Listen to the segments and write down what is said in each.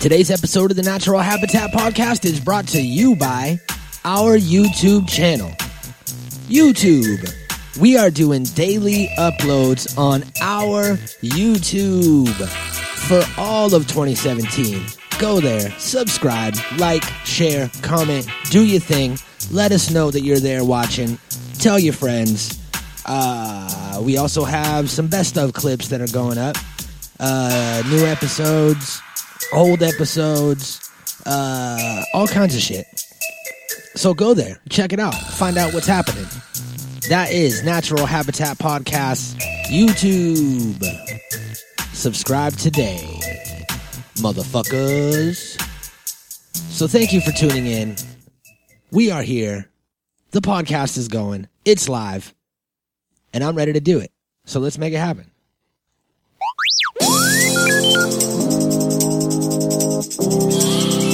Today's episode of the Natural Habitat Podcast is brought to you by our YouTube channel. YouTube. We are doing daily uploads on our YouTube for all of 2017. Go there, subscribe, like, share, comment, do your thing. Let us know that you're there watching. Tell your friends. Uh, we also have some best of clips that are going up. Uh, new episodes, old episodes, uh, all kinds of shit. So go there, check it out, find out what's happening. That is Natural Habitat Podcast YouTube. Subscribe today, motherfuckers. So thank you for tuning in. We are here. The podcast is going. It's live. And I'm ready to do it. So let's make it happen. Música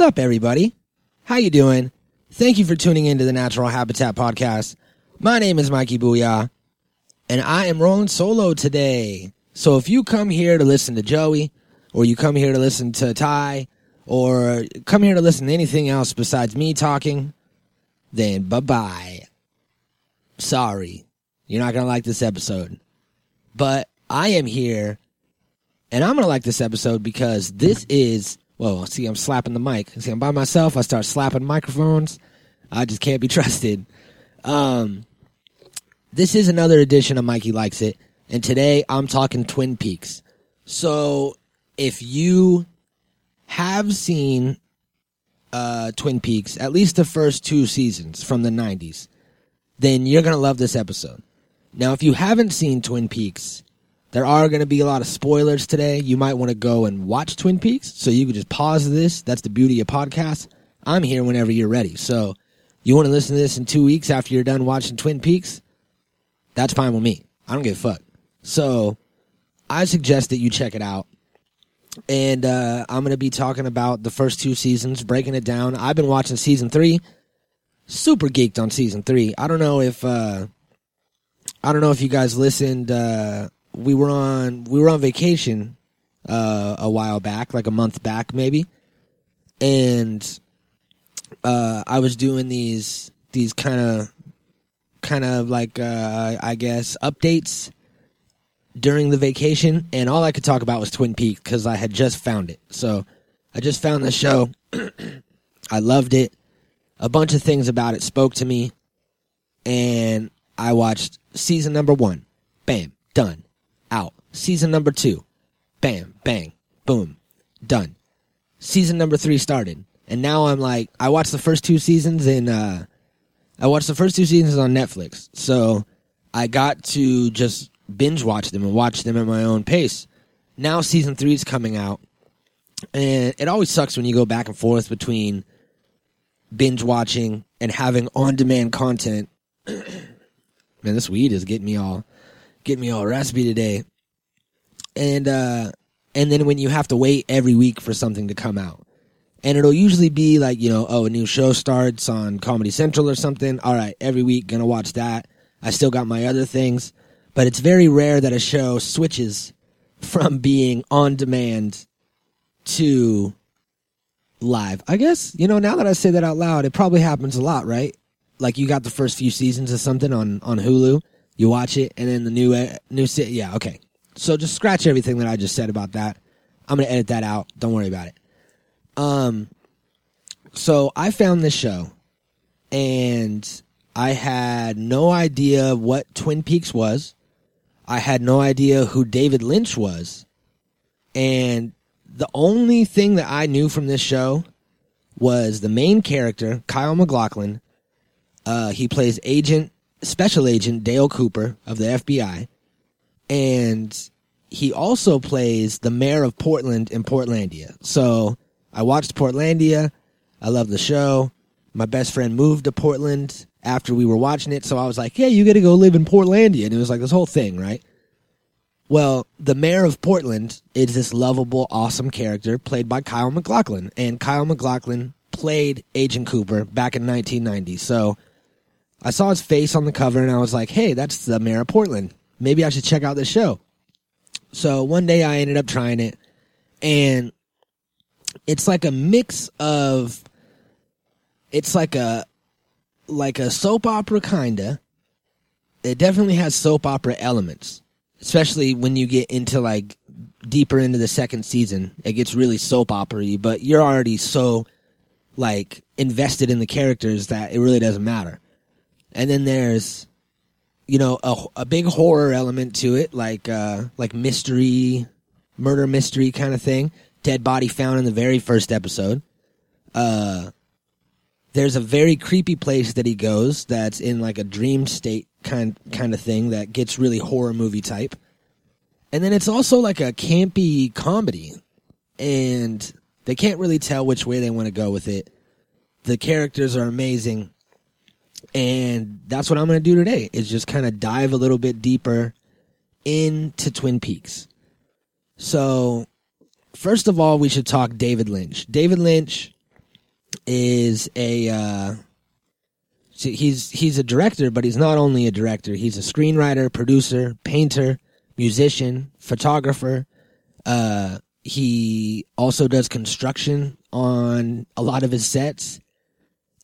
what's up, everybody? How you doing? Thank you for tuning into the Natural Habitat Podcast. My name is Mikey Booyah, and I am rolling solo today. So if you come here to listen to Joey, or you come here to listen to Ty, or come here to listen to anything else besides me talking, then bye bye. Sorry, you're not gonna like this episode, but I am here and I'm gonna like this episode because this is well, see, I'm slapping the mic. See, I'm by myself. I start slapping microphones. I just can't be trusted. Um, this is another edition of Mikey Likes It, and today I'm talking Twin Peaks. So, if you have seen uh, Twin Peaks, at least the first two seasons from the '90s, then you're gonna love this episode. Now, if you haven't seen Twin Peaks, there are going to be a lot of spoilers today. You might want to go and watch Twin Peaks, so you can just pause this. That's the beauty of podcasts. I'm here whenever you're ready. So, you want to listen to this in two weeks after you're done watching Twin Peaks? That's fine with me. I don't give a fuck. So, I suggest that you check it out. And uh, I'm going to be talking about the first two seasons, breaking it down. I've been watching season three. Super geeked on season three. I don't know if uh, I don't know if you guys listened. Uh, we were on we were on vacation uh, a while back, like a month back, maybe, and uh, I was doing these these kind of kind of like uh, I guess updates during the vacation, and all I could talk about was Twin Peaks because I had just found it. So I just found the show. I loved it. A bunch of things about it spoke to me, and I watched season number one. Bam, done. Season number two. Bam, bang, boom, done. Season number three started, and now I'm like, I watched the first two seasons in. Uh, I watched the first two seasons on Netflix, so I got to just binge watch them and watch them at my own pace. Now season three is coming out, and it always sucks when you go back and forth between binge watching and having on demand content. Man, this weed is getting me all getting me all raspy today. And uh and then when you have to wait every week for something to come out. And it'll usually be like, you know, oh, a new show starts on Comedy Central or something. All right, every week gonna watch that. I still got my other things, but it's very rare that a show switches from being on demand to live. I guess, you know, now that I say that out loud, it probably happens a lot, right? Like you got the first few seasons of something on on Hulu, you watch it and then the new uh, new se- yeah, okay. So just scratch everything that I just said about that. I'm going to edit that out. Don't worry about it. Um so I found this show and I had no idea what Twin Peaks was. I had no idea who David Lynch was. And the only thing that I knew from this show was the main character, Kyle MacLachlan. Uh, he plays agent, special agent Dale Cooper of the FBI. And he also plays the mayor of Portland in Portlandia. So I watched Portlandia. I love the show. My best friend moved to Portland after we were watching it. So I was like, yeah, you got to go live in Portlandia. And it was like this whole thing, right? Well, the mayor of Portland is this lovable, awesome character played by Kyle MacLachlan. And Kyle MacLachlan played Agent Cooper back in 1990. So I saw his face on the cover and I was like, hey, that's the mayor of Portland. Maybe I should check out this show. So one day I ended up trying it and it's like a mix of it's like a like a soap opera kinda. It definitely has soap opera elements, especially when you get into like deeper into the second season. It gets really soap opera-y, but you're already so like invested in the characters that it really doesn't matter. And then there's you know a, a big horror element to it, like uh, like mystery, murder mystery kind of thing. Dead body found in the very first episode. Uh, there's a very creepy place that he goes that's in like a dream state kind kind of thing that gets really horror movie type. And then it's also like a campy comedy, and they can't really tell which way they want to go with it. The characters are amazing, and that's what I'm going to do today. Is just kind of dive a little bit deeper into Twin Peaks. So, first of all, we should talk David Lynch. David Lynch is a uh, he's he's a director, but he's not only a director. He's a screenwriter, producer, painter, musician, photographer. Uh, he also does construction on a lot of his sets,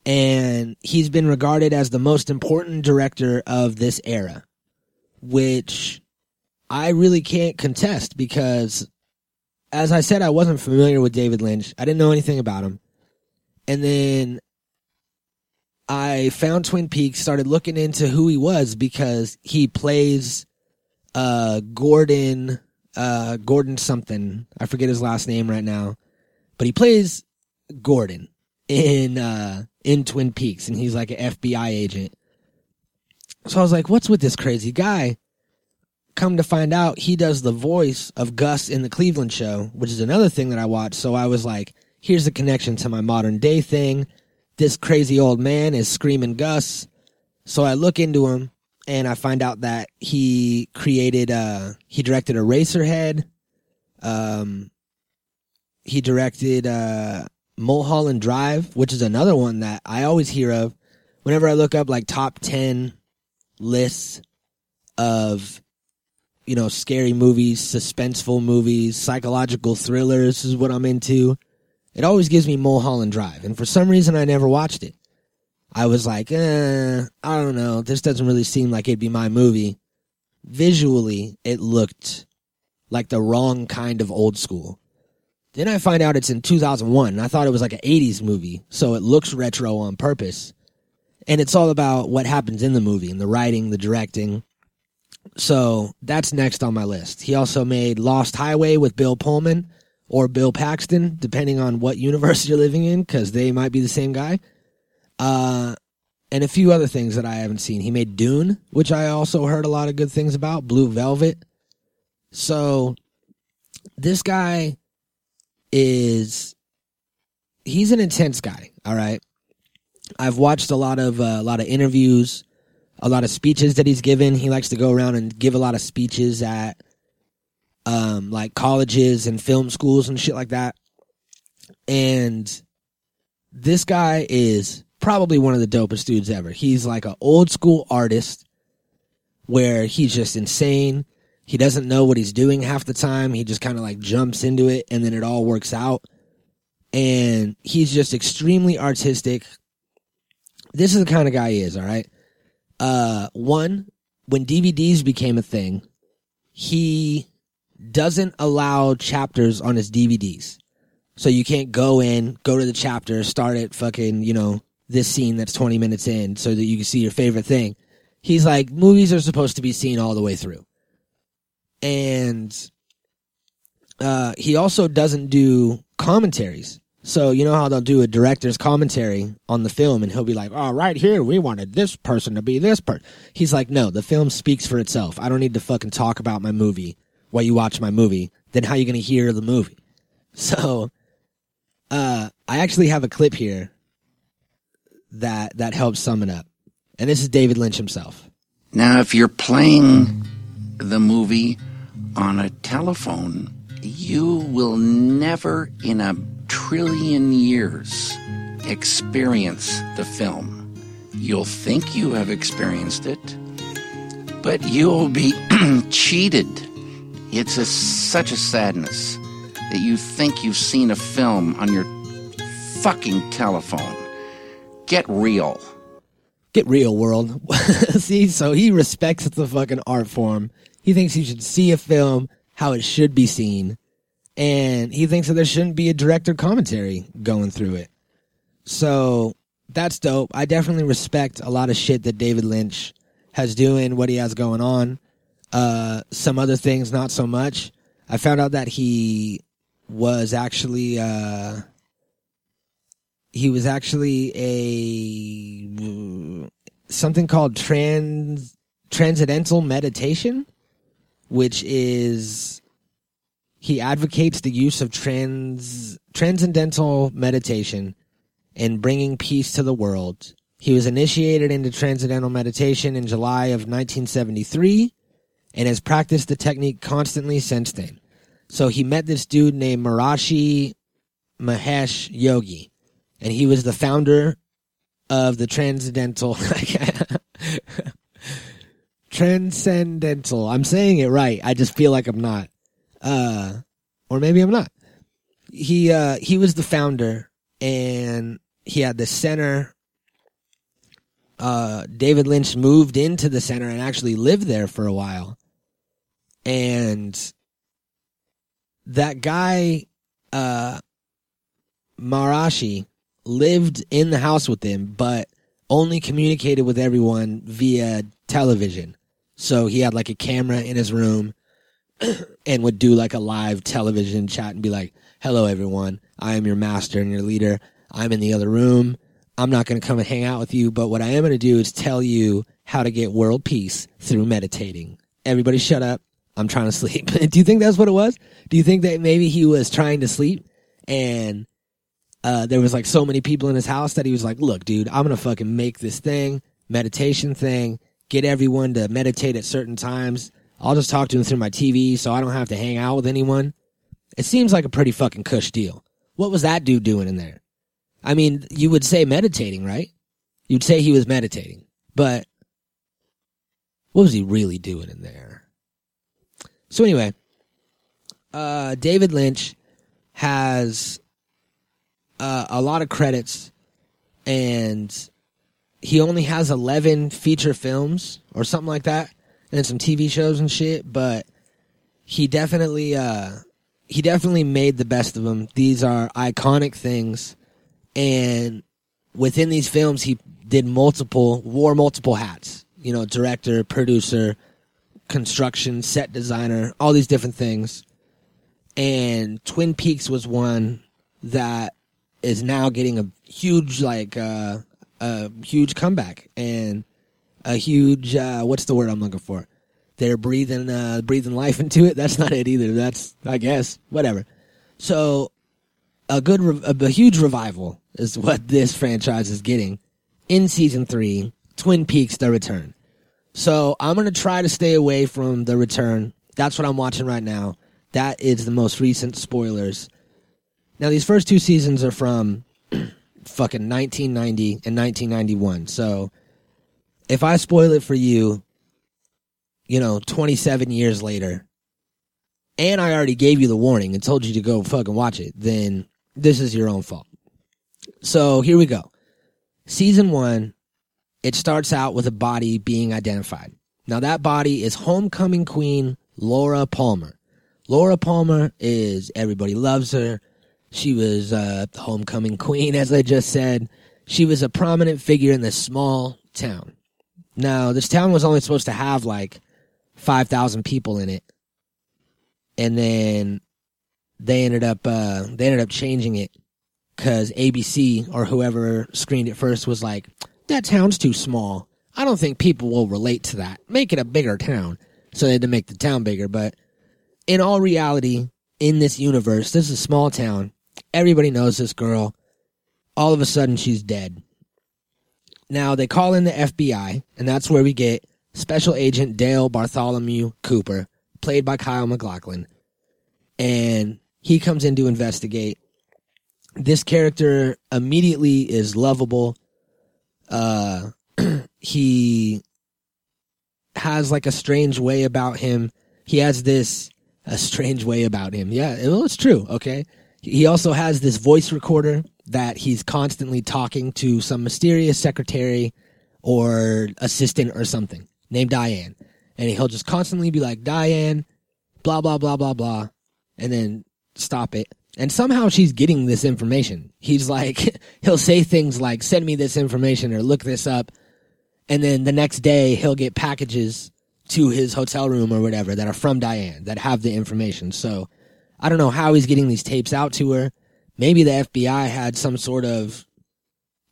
and he's been regarded as the most important director of this era, which I really can't contest because, as I said, I wasn't familiar with David Lynch. I didn't know anything about him and then I found Twin Peaks, started looking into who he was because he plays uh, Gordon uh, Gordon something. I forget his last name right now, but he plays Gordon in uh, in Twin Peaks, and he's like an FBI agent. So I was like, "What's with this crazy guy?" Come to find out, he does the voice of Gus in the Cleveland Show, which is another thing that I watched. So I was like, here's the connection to my modern day thing. This crazy old man is screaming Gus. So I look into him and I find out that he created uh he directed a Eraserhead. Um he directed uh Mulholland Drive, which is another one that I always hear of whenever I look up like top 10 lists of you know scary movies, suspenseful movies, psychological thrillers is what I'm into it always gives me Mulholland Drive. And for some reason, I never watched it. I was like, eh, I don't know. This doesn't really seem like it'd be my movie. Visually, it looked like the wrong kind of old school. Then I find out it's in 2001. And I thought it was like an 80s movie. So it looks retro on purpose. And it's all about what happens in the movie and the writing, the directing. So that's next on my list. He also made Lost Highway with Bill Pullman or Bill Paxton, depending on what universe you're living in, because they might be the same guy. Uh, and a few other things that I haven't seen. He made Dune, which I also heard a lot of good things about, Blue Velvet. So this guy is he's an intense guy, all right? I've watched a lot of uh, a lot of interviews, a lot of speeches that he's given. He likes to go around and give a lot of speeches at um, like colleges and film schools and shit like that. And this guy is probably one of the dopest dudes ever. He's like an old school artist where he's just insane. He doesn't know what he's doing half the time. He just kind of like jumps into it and then it all works out. And he's just extremely artistic. This is the kind of guy he is, all right? Uh, one, when DVDs became a thing, he doesn't allow chapters on his DVDs. So you can't go in, go to the chapter, start at fucking, you know, this scene that's 20 minutes in so that you can see your favorite thing. He's like, movies are supposed to be seen all the way through. And uh, he also doesn't do commentaries. So you know how they'll do a director's commentary on the film, and he'll be like, "Oh, right here, we wanted this person to be this person." He's like, "No, the film speaks for itself. I don't need to fucking talk about my movie while you watch my movie. Then how are you gonna hear the movie?" So, uh, I actually have a clip here that that helps sum it up, and this is David Lynch himself. Now, if you're playing the movie on a telephone, you will never in a trillion years experience the film. You'll think you have experienced it, but you'll be cheated. It's a, such a sadness that you think you've seen a film on your fucking telephone. Get real. Get real, world. see, so he respects the fucking art form. He thinks you should see a film how it should be seen. And he thinks that there shouldn't be a director commentary going through it. So that's dope. I definitely respect a lot of shit that David Lynch has doing, what he has going on. Uh, some other things, not so much. I found out that he was actually, uh, he was actually a something called trans transcendental meditation, which is he advocates the use of trans transcendental meditation and bringing peace to the world. He was initiated into transcendental meditation in July of 1973 and has practiced the technique constantly since then. So he met this dude named Marashi Mahesh Yogi, and he was the founder of the transcendental transcendental. I'm saying it right. I just feel like I'm not. Uh or maybe I'm not. He uh he was the founder and he had the center uh David Lynch moved into the center and actually lived there for a while. And that guy uh Marashi lived in the house with him, but only communicated with everyone via television. So he had like a camera in his room and would do like a live television chat and be like, hello, everyone. I am your master and your leader. I'm in the other room. I'm not going to come and hang out with you, but what I am going to do is tell you how to get world peace through meditating. Everybody shut up. I'm trying to sleep. do you think that's what it was? Do you think that maybe he was trying to sleep and uh, there was like so many people in his house that he was like, look, dude, I'm going to fucking make this thing, meditation thing, get everyone to meditate at certain times. I'll just talk to them through my TV so I don't have to hang out with anyone. It seems like a pretty fucking cush deal. What was that dude doing in there? I mean, you would say meditating, right? You'd say he was meditating, but what was he really doing in there? So anyway, uh, David Lynch has uh, a lot of credits, and he only has eleven feature films or something like that, and some TV shows and shit. But he definitely, uh, he definitely made the best of them. These are iconic things, and within these films, he did multiple, wore multiple hats. You know, director, producer, construction, set designer, all these different things. And Twin Peaks was one that is now getting a huge like uh, a huge comeback and a huge uh, what's the word I'm looking for? They're breathing uh, breathing life into it. That's not it either. That's I guess whatever. So a good a, a huge revival is what this franchise is getting in season three. Twin Peaks: The Return. So I'm gonna try to stay away from The Return. That's what I'm watching right now. That is the most recent spoilers. Now these first two seasons are from fucking 1990 and 1991. So if I spoil it for you, you know, 27 years later, and I already gave you the warning and told you to go fucking watch it, then this is your own fault. So here we go. Season one, it starts out with a body being identified. Now that body is homecoming queen Laura Palmer. Laura Palmer is everybody loves her. She was uh, the homecoming queen, as I just said. She was a prominent figure in this small town. Now, this town was only supposed to have like 5,000 people in it. And then they ended up uh, they ended up changing it because ABC or whoever screened it first was like, that town's too small. I don't think people will relate to that. Make it a bigger town. So they had to make the town bigger. But in all reality, in this universe, this is a small town. Everybody knows this girl. All of a sudden, she's dead. Now they call in the FBI, and that's where we get Special Agent Dale Bartholomew Cooper, played by Kyle MacLachlan. And he comes in to investigate. This character immediately is lovable. Uh, he has like a strange way about him. He has this a strange way about him. Yeah, well, it's true. Okay. He also has this voice recorder that he's constantly talking to some mysterious secretary or assistant or something named Diane. And he'll just constantly be like, Diane, blah, blah, blah, blah, blah. And then stop it. And somehow she's getting this information. He's like, he'll say things like, send me this information or look this up. And then the next day he'll get packages to his hotel room or whatever that are from Diane that have the information. So I don't know how he's getting these tapes out to her. Maybe the FBI had some sort of,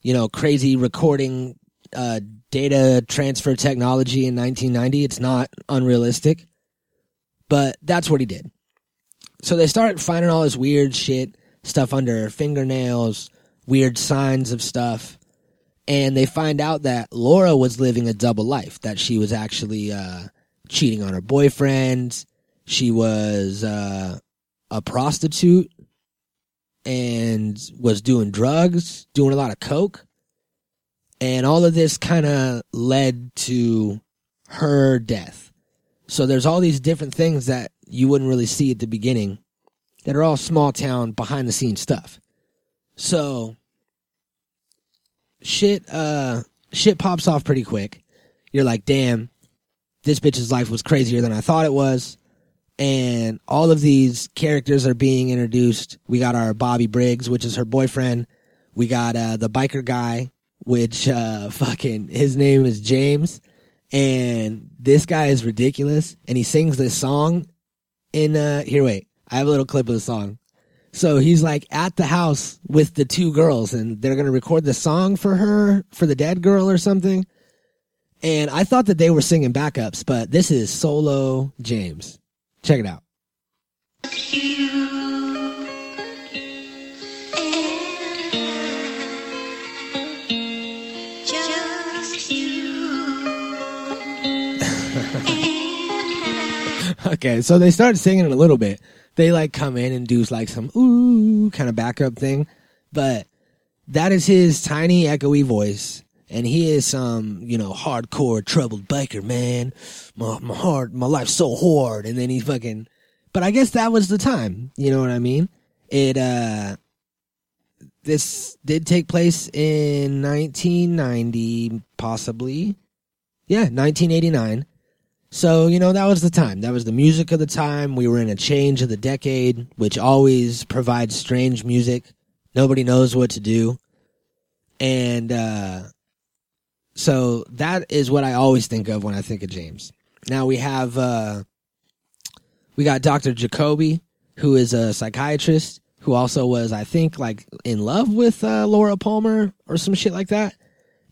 you know, crazy recording, uh, data transfer technology in 1990. It's not unrealistic, but that's what he did. So they start finding all this weird shit, stuff under her fingernails, weird signs of stuff. And they find out that Laura was living a double life, that she was actually uh, cheating on her boyfriend. She was uh, a prostitute and was doing drugs, doing a lot of coke. And all of this kind of led to her death. So there's all these different things that you wouldn't really see at the beginning that are all small town behind the scenes stuff. So shit uh shit pops off pretty quick. You're like, "Damn, this bitch's life was crazier than I thought it was." And all of these characters are being introduced. We got our Bobby Briggs, which is her boyfriend. We got uh the biker guy, which uh fucking his name is James. And this guy is ridiculous and he sings this song in uh here wait i have a little clip of the song so he's like at the house with the two girls and they're gonna record the song for her for the dead girl or something and i thought that they were singing backups but this is solo james check it out. Okay so they start singing it a little bit. They like come in and do like some ooh kind of backup thing. But that is his tiny echoey voice and he is some you know hardcore troubled biker man my, my heart my life's so hard and then he's fucking but i guess that was the time you know what i mean it uh this did take place in 1990 possibly yeah 1989 so, you know, that was the time. That was the music of the time. We were in a change of the decade, which always provides strange music. Nobody knows what to do. And uh, so that is what I always think of when I think of James. Now we have uh, we got Dr. Jacoby, who is a psychiatrist who also was, I think, like in love with uh, Laura Palmer or some shit like that.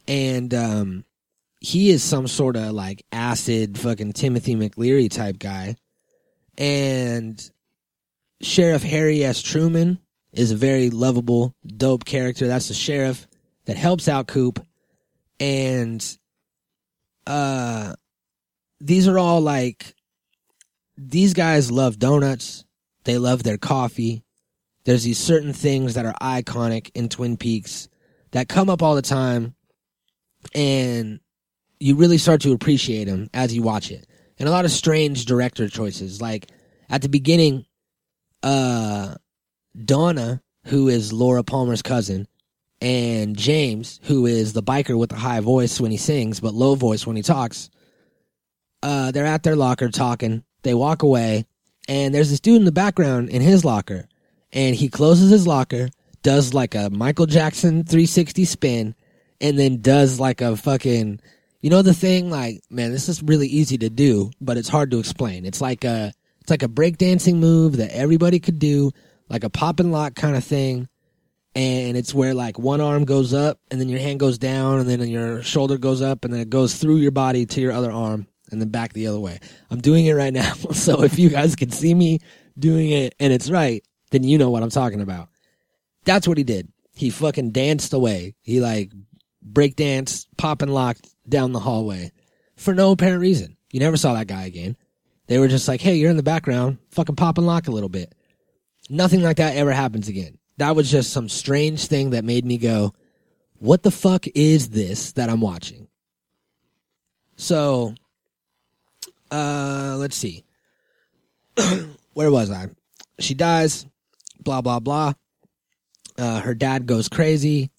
And um, he is some sort of like acid fucking Timothy McLeary type guy. And Sheriff Harry S. Truman is a very lovable, dope character. That's the sheriff that helps out Coop. And uh these are all like these guys love donuts. They love their coffee. There's these certain things that are iconic in Twin Peaks that come up all the time and you really start to appreciate them as you watch it. And a lot of strange director choices. Like at the beginning, uh, Donna, who is Laura Palmer's cousin, and James, who is the biker with the high voice when he sings, but low voice when he talks, uh, they're at their locker talking. They walk away, and there's this dude in the background in his locker, and he closes his locker, does like a Michael Jackson 360 spin, and then does like a fucking you know the thing like man this is really easy to do but it's hard to explain it's like a, It's like a breakdancing move that everybody could do, like a pop and lock kind of thing. And it's where like one arm goes up and then your hand goes down and then your shoulder goes up and then it goes through your body to your other arm and then back the other way. I'm doing it right now. So if you guys can see me doing it and it's right, then you know what I'm talking about. That's what he did. He fucking danced away. He like break danced, pop and locked down the hallway for no apparent reason. You never saw that guy again. They were just like, hey, you're in the background, fucking pop and lock a little bit. Nothing like that ever happens again. That was just some strange thing that made me go, what the fuck is this that I'm watching? So, uh, let's see. Where was I? She dies, blah, blah, blah. Uh, her dad goes crazy.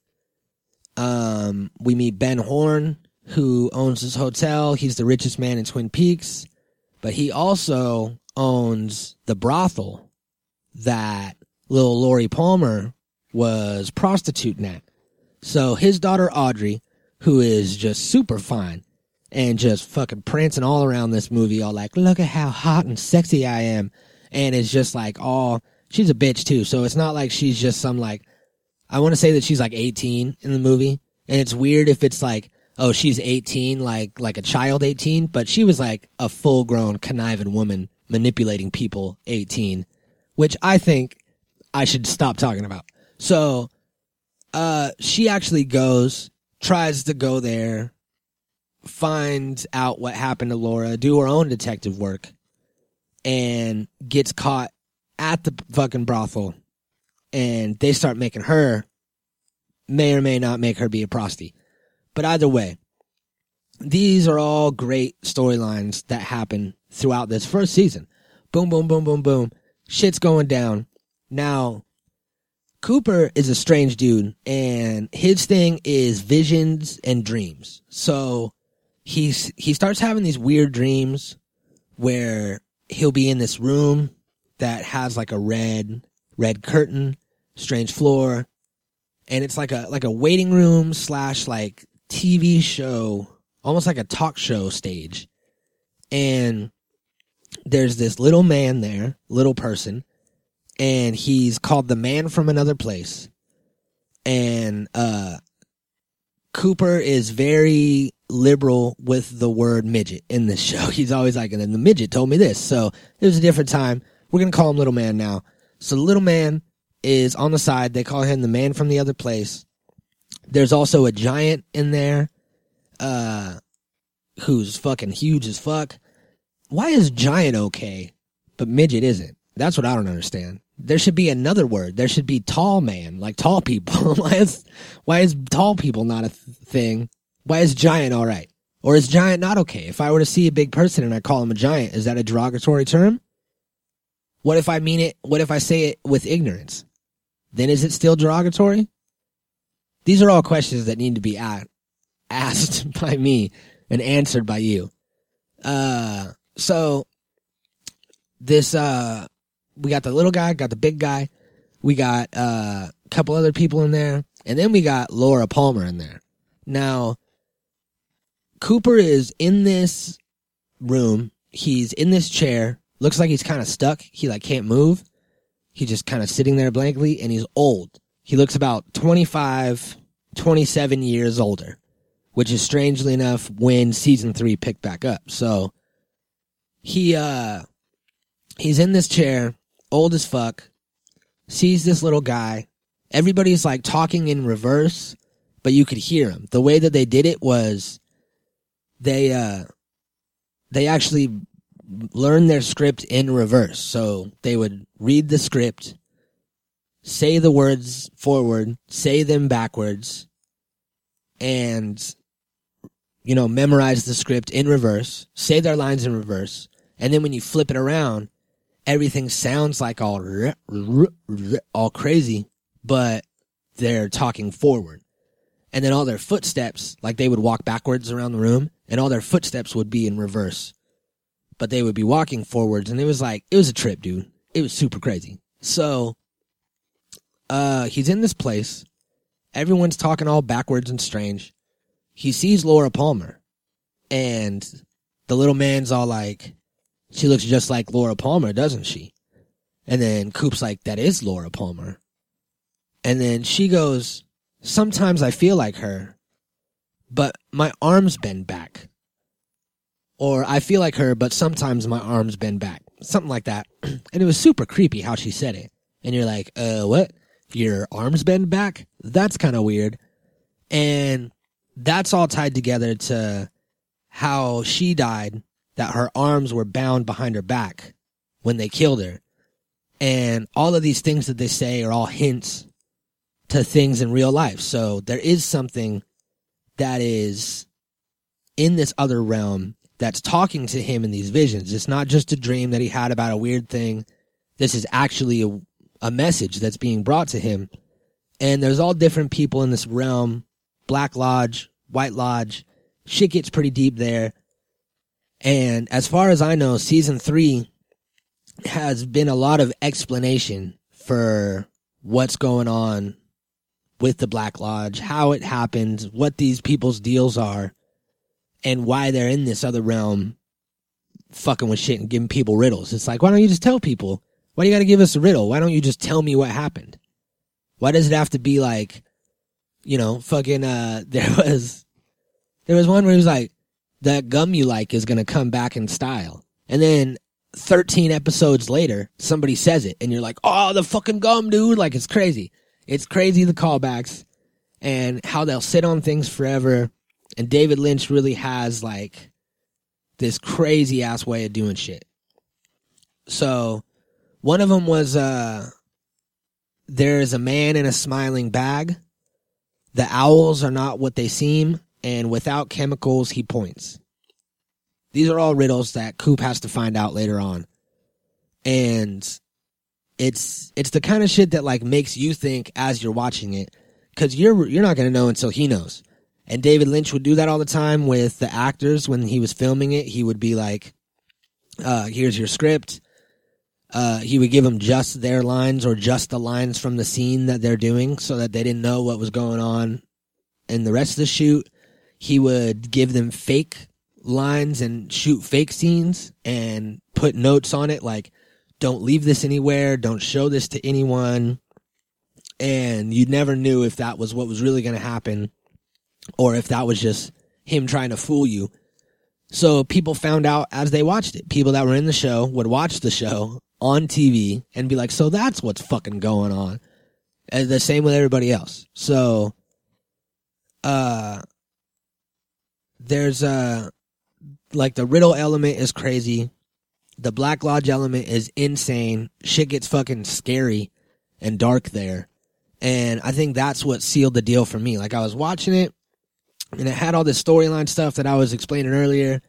Um, we meet Ben Horne, who owns this hotel. He's the richest man in Twin Peaks, but he also owns the brothel that little Lori Palmer was prostituting at. So his daughter Audrey, who is just super fine and just fucking prancing all around this movie, all like, look at how hot and sexy I am. And it's just like, all, she's a bitch too. So it's not like she's just some like, I want to say that she's like 18 in the movie. And it's weird if it's like, oh, she's 18, like, like a child 18, but she was like a full grown conniving woman manipulating people 18, which I think I should stop talking about. So, uh, she actually goes, tries to go there, finds out what happened to Laura, do her own detective work, and gets caught at the fucking brothel. And they start making her, may or may not make her be a prosty. But either way, these are all great storylines that happen throughout this first season. Boom, boom, boom, boom, boom. Shit's going down. Now, Cooper is a strange dude, and his thing is visions and dreams. So he's he starts having these weird dreams where he'll be in this room that has like a red red curtain, strange floor, and it's like a like a waiting room slash like TV show, almost like a talk show stage. And there's this little man there, little person, and he's called the man from another place. And uh Cooper is very liberal with the word midget in this show. He's always like, and then the midget told me this. So it was a different time. We're gonna call him little man now. So little man is on the side. They call him the man from the other place. There's also a giant in there, uh, who's fucking huge as fuck. Why is giant okay, but midget isn't? That's what I don't understand. There should be another word. There should be tall man, like tall people. why is why is tall people not a th- thing? Why is giant all right? Or is giant not okay? If I were to see a big person and I call him a giant, is that a derogatory term? What if I mean it? What if I say it with ignorance? Then is it still derogatory? These are all questions that need to be a- asked by me and answered by you. Uh, so this, uh, we got the little guy, got the big guy, we got uh, a couple other people in there, and then we got Laura Palmer in there. Now, Cooper is in this room. He's in this chair. Looks like he's kind of stuck. He like can't move. He's just kind of sitting there blankly, and he's old. He looks about 25, 27 years older, which is strangely enough when season three picked back up. So he uh he's in this chair, old as fuck, sees this little guy. Everybody's like talking in reverse, but you could hear him. The way that they did it was they uh they actually learned their script in reverse. So they would read the script, say the words forward, say them backwards, and you know, memorize the script in reverse, say their lines in reverse, and then when you flip it around, everything sounds like all all crazy, but they're talking forward. And then all their footsteps, like they would walk backwards around the room, and all their footsteps would be in reverse. But they would be walking forwards, and it was like it was a trip, dude. It was super crazy. So uh he's in this place. Everyone's talking all backwards and strange. He sees Laura Palmer, and the little man's all like, she looks just like Laura Palmer, doesn't she? And then Coop's like, that is Laura Palmer. And then she goes, sometimes I feel like her, but my arms bend back. Or I feel like her, but sometimes my arms bend back. Something like that. And it was super creepy how she said it. And you're like, uh, what? Your arms bend back? That's kind of weird. And that's all tied together to how she died, that her arms were bound behind her back when they killed her. And all of these things that they say are all hints to things in real life. So there is something that is in this other realm that's talking to him in these visions. It's not just a dream that he had about a weird thing. This is actually a, a message that's being brought to him. And there's all different people in this realm Black Lodge, White Lodge. Shit gets pretty deep there. And as far as I know, season three has been a lot of explanation for what's going on with the Black Lodge, how it happened, what these people's deals are, and why they're in this other realm fucking with shit and giving people riddles. It's like, why don't you just tell people? Why do you gotta give us a riddle? Why don't you just tell me what happened? Why does it have to be like, you know, fucking, uh, there was, there was one where he was like, that gum you like is gonna come back in style. And then 13 episodes later, somebody says it and you're like, oh, the fucking gum, dude. Like it's crazy. It's crazy the callbacks and how they'll sit on things forever. And David Lynch really has like this crazy ass way of doing shit. So one of them was, uh, there's a man in a smiling bag. The owls are not what they seem. And without chemicals, he points. These are all riddles that Coop has to find out later on. And it's it's the kind of shit that like makes you think as you're watching it cuz you're you're not going to know until he knows. And David Lynch would do that all the time with the actors when he was filming it. He would be like uh here's your script. Uh, he would give them just their lines or just the lines from the scene that they're doing so that they didn't know what was going on in the rest of the shoot. He would give them fake lines and shoot fake scenes and put notes on it like don't leave this anywhere. Don't show this to anyone. And you never knew if that was what was really going to happen or if that was just him trying to fool you. So people found out as they watched it. People that were in the show would watch the show on tv and be like so that's what's fucking going on. And the same with everybody else. So uh there's a like the riddle element is crazy. The Black Lodge element is insane. Shit gets fucking scary and dark there. And I think that's what sealed the deal for me. Like I was watching it and it had all this storyline stuff that I was explaining earlier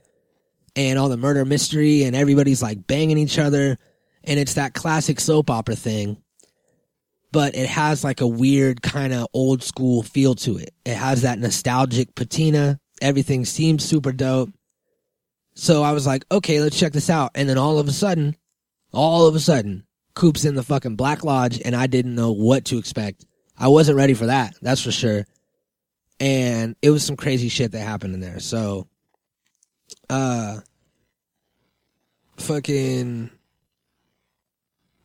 and all the murder mystery and everybody's like banging each other and it's that classic soap opera thing. But it has like a weird kind of old school feel to it. It has that nostalgic patina. Everything seemed super dope. So I was like, okay, let's check this out. And then all of a sudden, all of a sudden, Coop's in the fucking Black Lodge and I didn't know what to expect. I wasn't ready for that. That's for sure. And it was some crazy shit that happened in there. So, uh, fucking,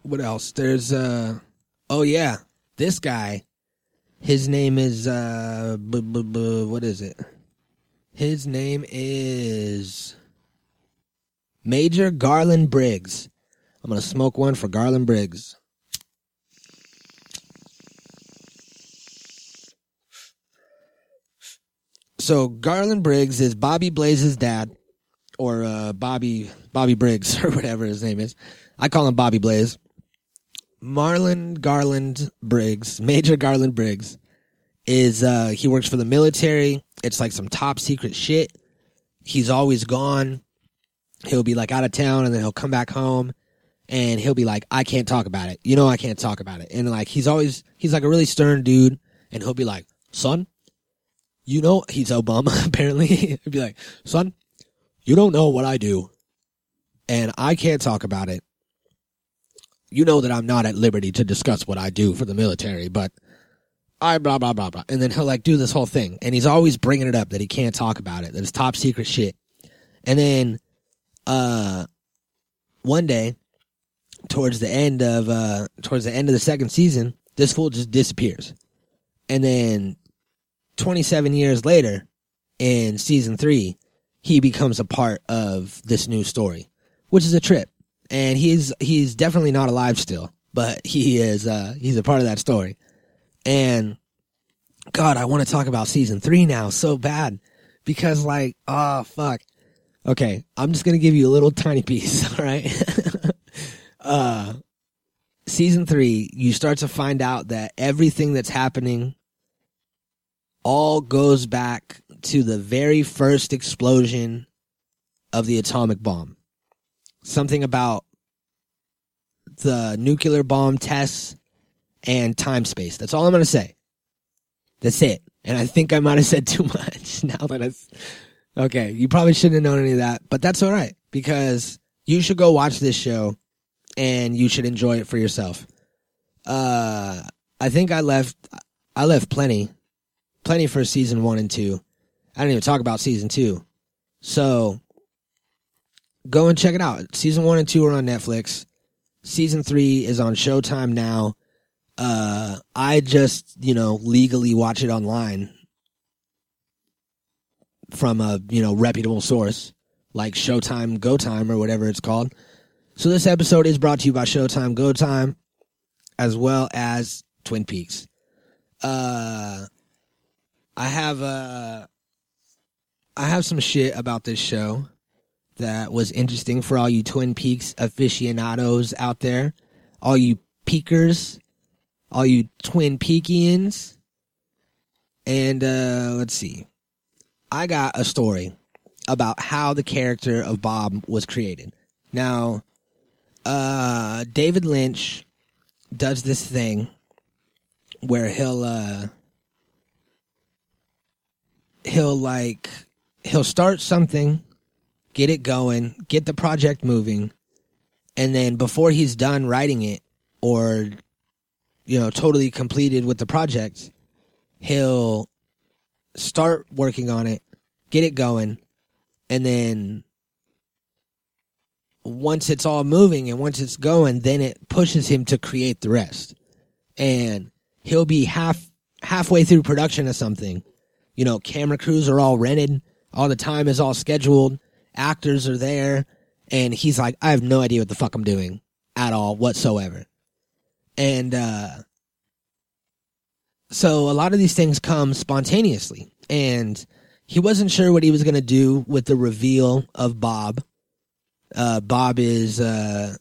what else? There's, uh, oh yeah, this guy, his name is, uh, what is it? His name is Major Garland Briggs. I'm gonna smoke one for Garland Briggs. So Garland Briggs is Bobby Blaze's dad, or uh, Bobby Bobby Briggs, or whatever his name is. I call him Bobby Blaze. Marlon Garland Briggs, Major Garland Briggs, is uh, he works for the military. It's like some top secret shit. He's always gone he'll be like out of town and then he'll come back home and he'll be like, I can't talk about it. You know, I can't talk about it. And like, he's always, he's like a really stern dude and he'll be like, son, you know, he's Obama apparently. he'll be like, son, you don't know what I do and I can't talk about it. You know that I'm not at liberty to discuss what I do for the military, but I blah, blah, blah, blah. And then he'll like do this whole thing and he's always bringing it up that he can't talk about it, that it's top secret shit. And then uh one day, towards the end of uh, towards the end of the second season, this fool just disappears, and then 27 years later, in season three, he becomes a part of this new story, which is a trip. And he's he's definitely not alive still, but he is uh, he's a part of that story. And God, I want to talk about season three now so bad because like, oh fuck. Okay, I'm just gonna give you a little tiny piece, all right? uh season three, you start to find out that everything that's happening all goes back to the very first explosion of the atomic bomb. Something about the nuclear bomb tests and time space. That's all I'm going to say. That's it. And I think I might have said too much now that it's okay. You probably shouldn't have known any of that, but that's all right because you should go watch this show and you should enjoy it for yourself. Uh, I think I left, I left plenty, plenty for season one and two. I didn't even talk about season two. So go and check it out. Season one and two are on Netflix. Season three is on Showtime now. Uh, I just, you know, legally watch it online from a, you know, reputable source like Showtime, Go Time, or whatever it's called. So this episode is brought to you by Showtime, Go Time, as well as Twin Peaks. Uh, I have uh, I have some shit about this show that was interesting for all you Twin Peaks aficionados out there, all you peakers, all you Twin Peakians. And uh, let's see. I got a story about how the character of Bob was created. Now, uh, David Lynch does this thing where he'll uh, he'll like he'll start something, get it going, get the project moving, and then before he's done writing it or you know totally completed with the project, he'll start working on it, get it going, and then once it's all moving and once it's going, then it pushes him to create the rest. And he'll be half halfway through production of something. You know, camera crews are all rented, all the time is all scheduled, actors are there, and he's like, I have no idea what the fuck I'm doing at all whatsoever. And uh so a lot of these things come spontaneously and he wasn't sure what he was going to do with the reveal of Bob. Uh, Bob is, uh,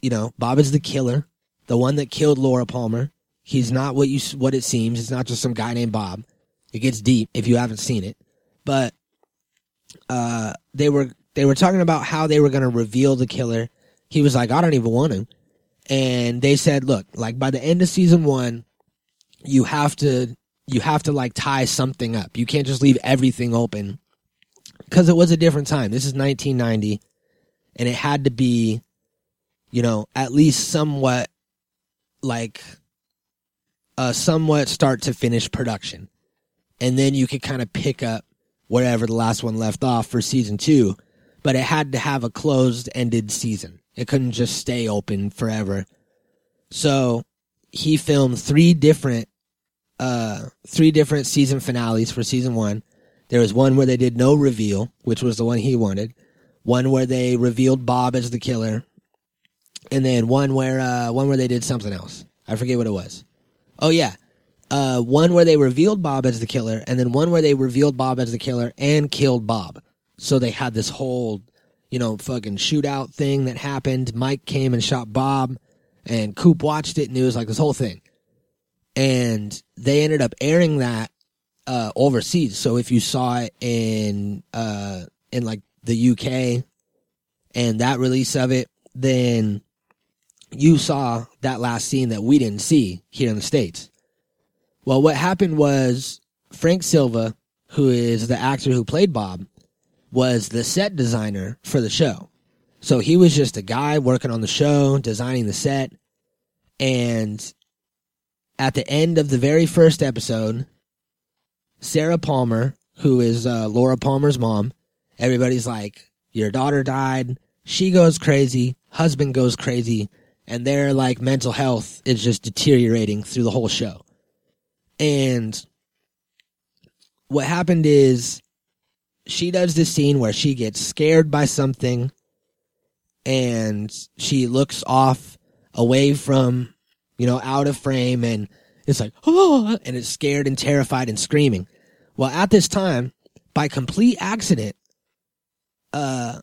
you know, Bob is the killer, the one that killed Laura Palmer. He's not what you what it seems. It's not just some guy named Bob. It gets deep if you haven't seen it. But uh, they were they were talking about how they were going to reveal the killer. He was like, I don't even want to. And they said, look, like by the end of season one, you have to you have to like tie something up. You can't just leave everything open because it was a different time. This is 1990 and it had to be you know, at least somewhat like a somewhat start to finish production. And then you could kind of pick up wherever the last one left off for season 2, but it had to have a closed ended season. It couldn't just stay open forever. So, he filmed three different uh three different season finales for season one. There was one where they did no reveal, which was the one he wanted. One where they revealed Bob as the killer, and then one where uh one where they did something else. I forget what it was. Oh yeah, uh one where they revealed Bob as the killer, and then one where they revealed Bob as the killer and killed Bob. So they had this whole, you know, fucking shootout thing that happened. Mike came and shot Bob, and Coop watched it, and it was like this whole thing and they ended up airing that uh, overseas. So if you saw it in uh, in like the UK and that release of it, then you saw that last scene that we didn't see here in the states. Well, what happened was Frank Silva, who is the actor who played Bob, was the set designer for the show. So he was just a guy working on the show, designing the set, and at the end of the very first episode, Sarah Palmer, who is uh, Laura Palmer's mom, everybody's like, Your daughter died. She goes crazy. husband goes crazy, and their like mental health is just deteriorating through the whole show. And what happened is she does this scene where she gets scared by something and she looks off away from, you know, out of frame and it's like, oh, and it's scared and terrified and screaming. Well, at this time, by complete accident, uh,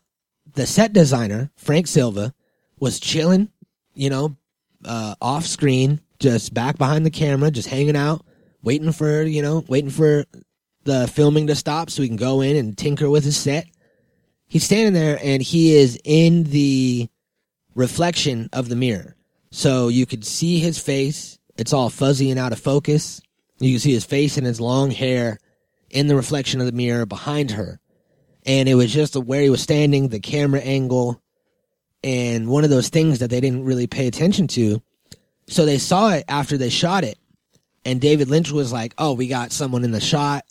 the set designer, Frank Silva, was chilling, you know, uh, off screen, just back behind the camera, just hanging out, waiting for, you know, waiting for the filming to stop so he can go in and tinker with his set. He's standing there and he is in the reflection of the mirror. So you could see his face. It's all fuzzy and out of focus. You can see his face and his long hair in the reflection of the mirror behind her. And it was just where he was standing, the camera angle, and one of those things that they didn't really pay attention to. So they saw it after they shot it. And David Lynch was like, oh, we got someone in the shot.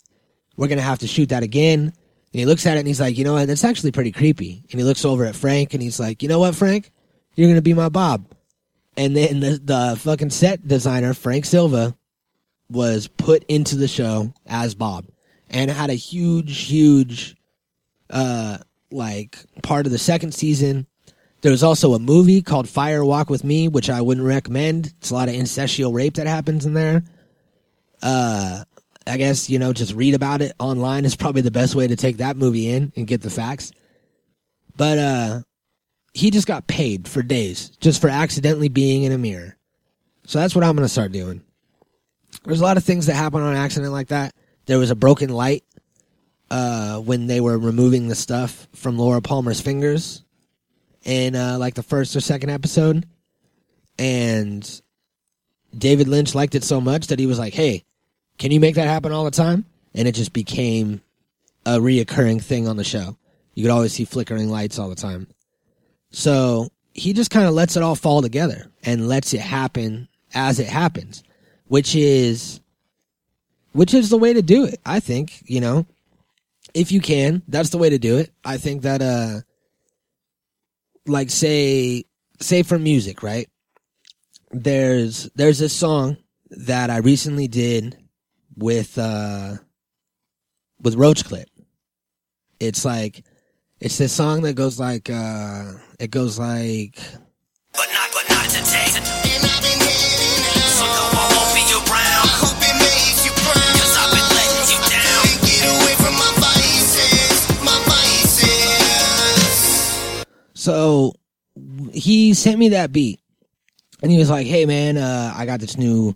We're going to have to shoot that again. And he looks at it and he's like, you know what? That's actually pretty creepy. And he looks over at Frank and he's like, you know what, Frank? You're going to be my Bob. And then the, the fucking set designer, Frank Silva, was put into the show as Bob and had a huge, huge, uh, like part of the second season. There was also a movie called Fire Walk with Me, which I wouldn't recommend. It's a lot of incestual rape that happens in there. Uh, I guess, you know, just read about it online is probably the best way to take that movie in and get the facts. But, uh, he just got paid for days just for accidentally being in a mirror. So that's what I'm going to start doing. There's a lot of things that happen on accident like that. There was a broken light uh, when they were removing the stuff from Laura Palmer's fingers in uh, like the first or second episode. And David Lynch liked it so much that he was like, hey, can you make that happen all the time? And it just became a reoccurring thing on the show. You could always see flickering lights all the time. So he just kind of lets it all fall together and lets it happen as it happens, which is, which is the way to do it. I think, you know, if you can, that's the way to do it. I think that, uh, like say, say for music, right? There's, there's this song that I recently did with, uh, with Roach Clip. It's like, it's this song that goes like, uh, it goes like, But not, but not today. And I've been heading out. So no, I won't be around. Hope it makes you proud. Cause I've been letting you down. Get away from my vices. My vices. So he sent me that beat, and he was like, "Hey man, uh, I got this new.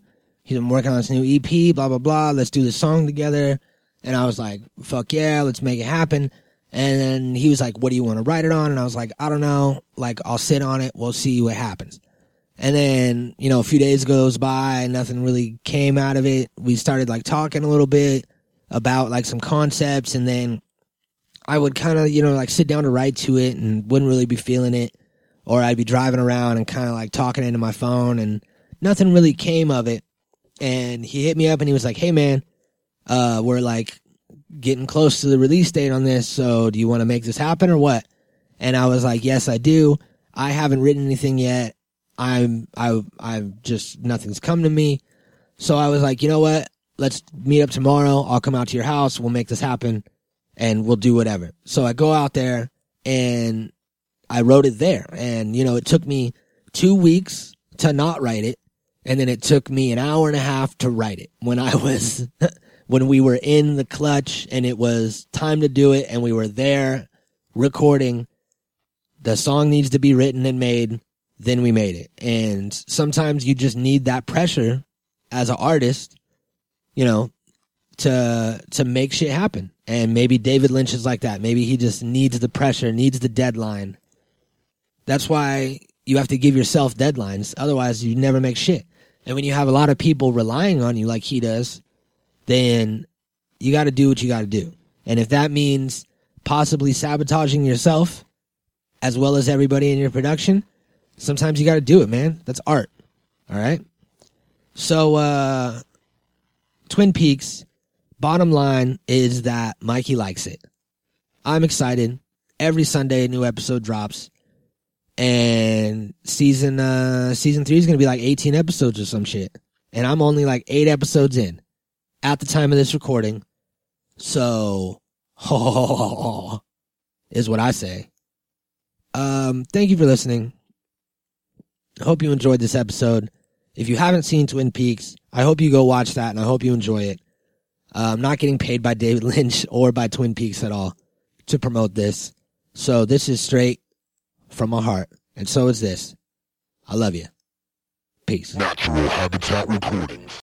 He's been working on this new EP. Blah blah blah. Let's do this song together." And I was like, "Fuck yeah, let's make it happen." And then he was like, "What do you want to write it on?" And I was like, "I don't know. Like, I'll sit on it. We'll see what happens." And then you know, a few days goes by, and nothing really came out of it. We started like talking a little bit about like some concepts, and then I would kind of, you know, like sit down to write to it and wouldn't really be feeling it. Or I'd be driving around and kind of like talking into my phone and nothing really came of it. And he hit me up and he was like, Hey man, uh, we're like getting close to the release date on this. So do you want to make this happen or what? And I was like, Yes, I do. I haven't written anything yet. I'm, I, I'm just, nothing's come to me. So I was like, you know what? Let's meet up tomorrow. I'll come out to your house. We'll make this happen and we'll do whatever. So I go out there and I wrote it there. And, you know, it took me two weeks to not write it. And then it took me an hour and a half to write it when I was, when we were in the clutch and it was time to do it and we were there recording. The song needs to be written and made. Then we made it. And sometimes you just need that pressure as an artist, you know, to to make shit happen. And maybe David Lynch is like that. Maybe he just needs the pressure, needs the deadline. That's why you have to give yourself deadlines. Otherwise, you never make shit. And when you have a lot of people relying on you like he does, then you got to do what you got to do. And if that means possibly sabotaging yourself as well as everybody in your production, sometimes you got to do it, man. That's art. All right? So uh Twin Peaks bottom line is that Mikey likes it. I'm excited. Every Sunday a new episode drops. And season uh season three is gonna be like 18 episodes or some shit. And I'm only like eight episodes in at the time of this recording. So is what I say. Um, thank you for listening. Hope you enjoyed this episode. If you haven't seen Twin Peaks, I hope you go watch that and I hope you enjoy it. Uh, I'm not getting paid by David Lynch or by Twin Peaks at all to promote this. So this is straight from my heart. And so is this. I love you. Peace. Natural Habitat Recordings.